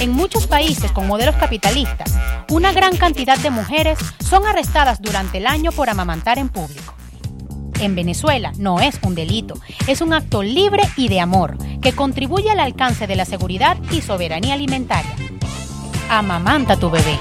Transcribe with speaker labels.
Speaker 1: En muchos países con modelos capitalistas, una gran cantidad de mujeres son arrestadas durante el año por amamantar en público. En Venezuela no es un delito, es un acto libre y de amor que contribuye al alcance de la seguridad y soberanía alimentaria. Amamanta tu bebé.